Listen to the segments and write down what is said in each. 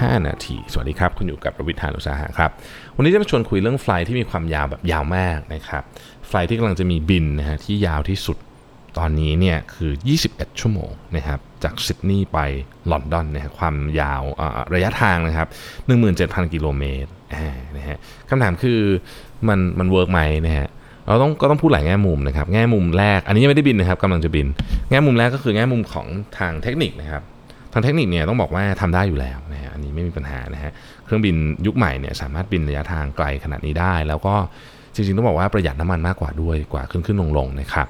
5 นาที สวัสดีครับ คุณอยู่กับผมรวิศ หาญอุตสาหะครับ วันนี้จะมาชวนคุยเรื่อง flight ที่มีความยาวแบบยาวมากนะครับ flight ที่กำลังจะมีบินนะฮะที่ยาวที่สุดตอนนี้เนี่ยคือ 21 ชั่วโมงนะครับ จากซิดนีย์ไปลอนดอนนะฮะความยาวระยะทางนะครับ 17,000 กิโลเมตรนะฮะคำถามคือมันมัน work ไหมนะฮะเราต้องก็ต้องพูดหลายแง่มุมนะครับ แง่มุมแรก อันนี้ยังไม่ได้บินนะครับกำลังจะบิน แง่มุมแรกก็คือแง่มุมของทางเทคนิคนะครับ ทางเทคนิคเนี่ยต้องบอกว่าทำได้อยู่แล้วนะฮะอันนี้ไม่มีปัญหานะฮะเครื่องบินยุคใหม่เนี่ยสามารถบินระยะทางไกลขนาดนี้ได้ แล้วก็จริงๆต้องบอกว่าประหยัดน้ำมันมากกว่าด้วยกว่าขึ้นขึ้นลงลงนะครับ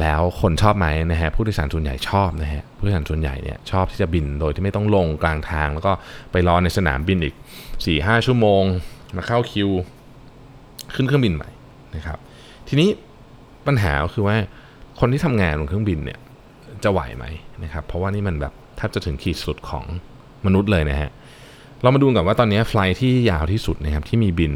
แล้วคนชอบไหมนะฮะผู้โดยสารส่วนใหญ่ชอบนะฮะผู้โดยสารส่วนใหญ่เนี่ยชอบที่จะบินโดยที่ไม่ต้องลงกลางทาง แล้วก็ไปรอในสนามบินอีก 4-5 ชั่วโมงมาเข้าคิว ขึ้นเครื่องบินใหม่นะครับ ทีนี้ปัญหาคือว่าคนที่ทำงานบนเครื่องบินเนี่ยจะไหวไหมนะครับ เพราะว่านี่มันแบบ แทบจะถึงขีดสุดของมนุษย์เลยนะฮะ เรามาดูกันว่าตอนนี้ flight ที่ยาวที่สุดนะครับที่มีบิน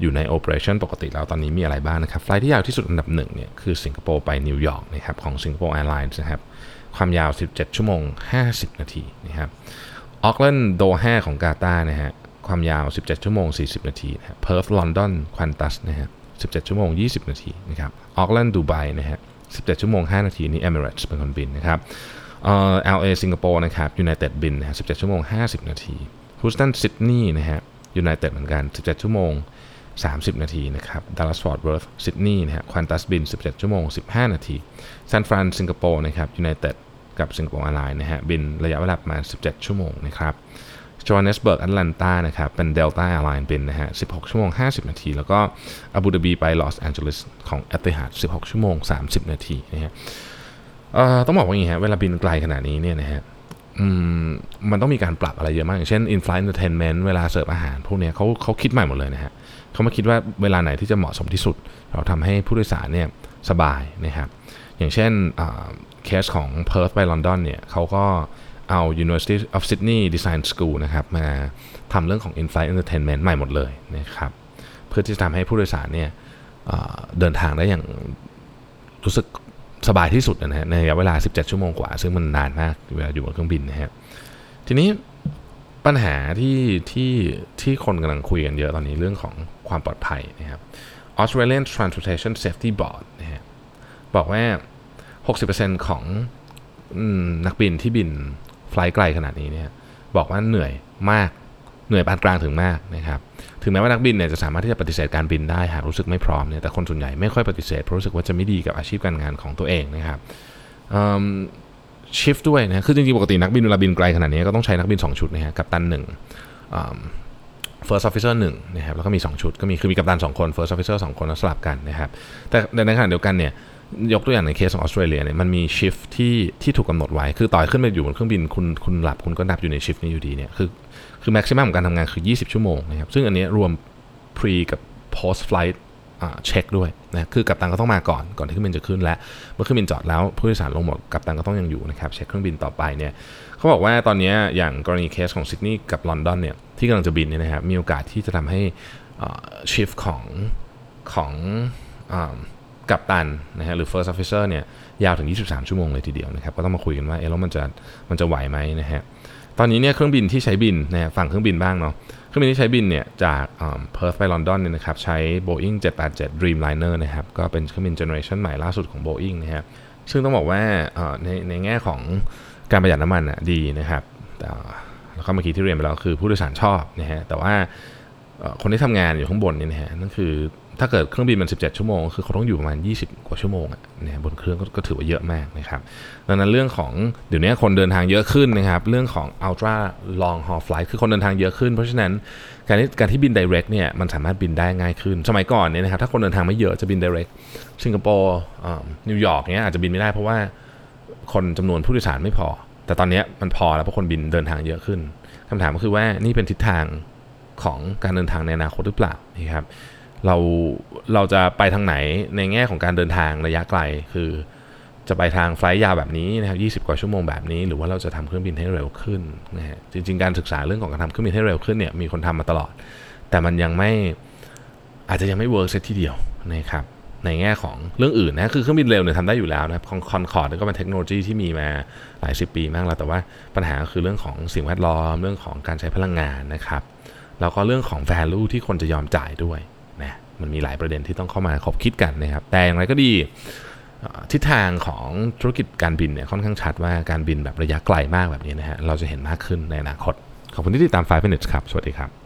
อยู่ใน operation ปกติแล้วตอนนี้มีอะไรบ้างนะครับ flight ที่ยาวที่สุดอันดับหนึ่งเนี่ยคือสิงคโปร์ไปนิวยอร์กนะครับของ Singapore Airlines นะครับความยาว 17 ชั่วโมง 50 นาทีนะครับโอ๊คแลนด์โดฮาของกาตาร์นะฮะความยาว 17 ชั่วโมง 40 นาทีนะเพิร์ธลอนดอน Qantas นะฮะ17 ชั่วโมง 20 นาทีนะครับโอ๊คแลนด์ดูไบนะฮะ17 ชั่วโมง 5 นาที นี่ Emirates เป็นคนบินนะครับ เอ่อ LA สิงคโปร์นะครับ United บินนะฮะ17 ชั่วโมง 50 นาทีฮูสตันซิดนีย์นะฮะ United เหมือนกัน 17 ชั่วโมง 30 นาทีนะครับดัลลัสฟอร์ตเวิร์ธซิดนีย์นะฮะ Qantas บิน 17 ชั่วโมง 15 นาทีซานฟรานสิงคโปร์นะครับ United กับ Singapore Airlines นะฮะบินระยะเวลาประมาณ 17 ชั่วโมงนะครับโจฮันเนสเบิร์กแอตแลนตานะครับ เป็น Delta Airlines บินนะฮะ 16 ชั่วโมง 50 นาที แล้วก็อาบูดาบีไปลอสแอนเจลิสของเอติฮัด16 ชั่วโมง 30 นาทีนะฮะ ต้องบอกว่าอย่างนี้ฮะเวลาบินไกลขนาดนี้เนี่ยนะฮะมันต้องมีการปรับอะไรเยอะมาก อย่างเช่น in-flight entertainment เวลาเสิร์ฟอาหาร พวกนี้เขาเขาคิดใหม่หมดเลยนะฮะเขามาคิดว่าเวลาไหนที่จะเหมาะสมที่สุด เราทำให้ผู้โดยสารเนี่ยสบายนะครับ อย่างเช่นเคสของ Perth ไปลอนดอนเนี่ยเขาก็เอา University of Sydney Design School นะครับมาทำเรื่องของ in-flight entertainment ใหม่หมดเลยนะครับ เพื่อที่จะทำให้ผู้โดยสารเนี่ยเดินทางได้อย่างรู้สึก สบายที่สุดนะฮะในระยะเวลา 17 ชั่วโมงกว่า ซึ่งมันนานมากเวลาอยู่บนเครื่องบินนะฮะทีนี้ปัญหาที่ที่ที่คนกำลังคุยกันเยอะตอนนี้เรื่องของความปลอดภัยนะครับ Australian Transportation Safety Board นะฮะบอกว่า 60%ของนักบินที่บินไฟล์ไกลขนาดนี้เนี่ยบอกว่าเหนื่อยมาก เหนื่อยปานกลางถึงมากนะครับถึงแม้ว่านักบินเนี่ยจะสามารถที่จะปฏิเสธการบินได้หากรู้สึกไม่พร้อมเนี่ยแต่คนส่วนใหญ่ไม่ค่อยปฏิเสธเพราะรู้สึกว่าจะไม่ดีกับอาชีพการงานของตัวเองนะครับชิฟด้วยนะคือจริงๆปกตินักบินเวลาบินไกลขนาดนี้ก็ต้องใช้นักบิน 2 ชุดนะฮะกัปตันหนึ่ง first officer หนึ่งนะครับแล้วก็มี 2 ชุดก็มีคือมีกัปตัน 2 คน first officer 2คนแล้วสลับกันนะครับแต่ในขณะเดียวกันเนี่ยยกตัวอย่างในเคสของออสเตรเลียเนี่ยมันมี shift ที่ที่ถูกกำหนดไว้ คือต่อให้ขึ้นไปอยู่บนเครื่องบินคุณคุณหลับคุณก็นับอยู่ใน shift นี้อยู่ดีเนี่ยคือ คือ maximum ของการทำงานคือ 20 ชั่วโมงนะครับซึ่งอันนี้รวม pre กับ post flight เช็คด้วยนะคือกัปตันก็ต้องมาก่อนก่อนที่เครื่องบินจะขึ้นและเมื่อเครื่องบินจอดแล้วผู้โดยสารลงหมดกัปตันก็ต้องยังอยู่นะครับเช็คเครื่องบินต่อไปเนี่ยเขาบอกว่าตอนนี้อย่างกรณีเคสของซิดนีย์กับลอนดอนเนี่ยที่กำลังจะบินเนี่ยนะครับมีโอกาสที่จะทำให้ชิฟของของกัปตันนะฮะหรือ first officer เนี่ยยาวถึง 23 ชั่วโมงเลยทีเดียวนะครับก็ต้องมาคุยกันว่าเออแล้วมันจะมันจะไหวไหมนะฮะ ตอนนี้เนี่ยเครื่องบินที่ใช้บินนะฝั่งเครื่องบินบ้างเนาะเครื่องบินที่ใช้บินเนี่ยจากเพิร์ธไปลอนดอนเนี่ยนะครับใช้ Boeing 787 Dreamliner นะครับก็เป็นเครื่องบินเจเนอเรชันใหม่ล่าสุดของ Boeing นะครับซึ่งต้องบอกว่าในในแง่ของการประหยัดน้ำมันอะดีนะครับแล้วก็เมื่อกี้ที่เรียนไปแล้วคือผู้โดยสารชอบนะฮะแต่ว่าคนที่ทำงานอยู่ข้างบนเนี่ยนะฮะนั่นคือ ถ้าเกิดเครื่องบินมัน 17 ชั่วโมง คือเขาต้องอยู่ประมาณ 20 กว่าชั่วโมงอะนะบนเครื่องก็ถือว่าเยอะมากนะครับ ดังนั้นเรื่องของเดี๋ยวนี้คนเดินทางเยอะขึ้นนะครับ เรื่องของ ultra long haul flight คือคนเดินทางเยอะขึ้น เพราะฉะนั้นการที่การที่บิน direct เนี่ยมันสามารถบินได้ง่ายขึ้น สมัยก่อนเนี่ยนะครับถ้าคนเดินทางไม่เยอะจะบิน direct สิงคโปร์นิวยอร์กเนี่ยอาจจะบินไม่ได้เพราะว่าคนจำนวนผู้โดยสารไม่พอ แต่ตอนนี้มันพอแล้วเพราะคนบินเดินทางเยอะขึ้นคำถามก็คือว่านี่เป็นทิศทางของการเดินทางในอนาคตหรือเปล่านะครับ เราเราจะไปทางไหนในแง่ของการเดินทางระยะไกล คือจะไปทาง flight ยาวแบบนี้นะครับ20 กว่าชั่วโมงแบบนี้ หรือว่าเราจะทำเครื่องบินให้เร็วขึ้นนะฮะจริง ๆ การศึกษาเรื่องของการทำเครื่องบินให้เร็วขึ้นเนี่ยมีคนทำมาตลอด แต่มันยังไม่อาจจะยังไม่ work ซะทีเดียวนะครับในแง่ของเรื่องอื่นนะคือเครื่องบินเร็วเนี่ยทำได้อยู่แล้วนะครับขอนคอร์ดก็เป็นเทคโนโลยีที่มีมาหลายสิบปีมากแล้ว แต่ว่าปัญหาคือเรื่องของสิ่งแวดล้อมเรื่องของการใช้พลังงานนะครับแล้วก็เรื่องของ value ที่คนจะยอมจ่ายด้วย มันมีหลายประเด็นที่ต้องเข้ามาขบคิดกันนะครับ แต่อย่างไรก็ดีทิศทางของธุรกิจการบินเนี่ยค่อนข้างชัดว่าการบินแบบระยะไกลมากแบบนี้นะฮะเราจะเห็นมากขึ้นในอนาคตขอบคุณที่ติดตาม5 minutes ครับ สวัสดีครับ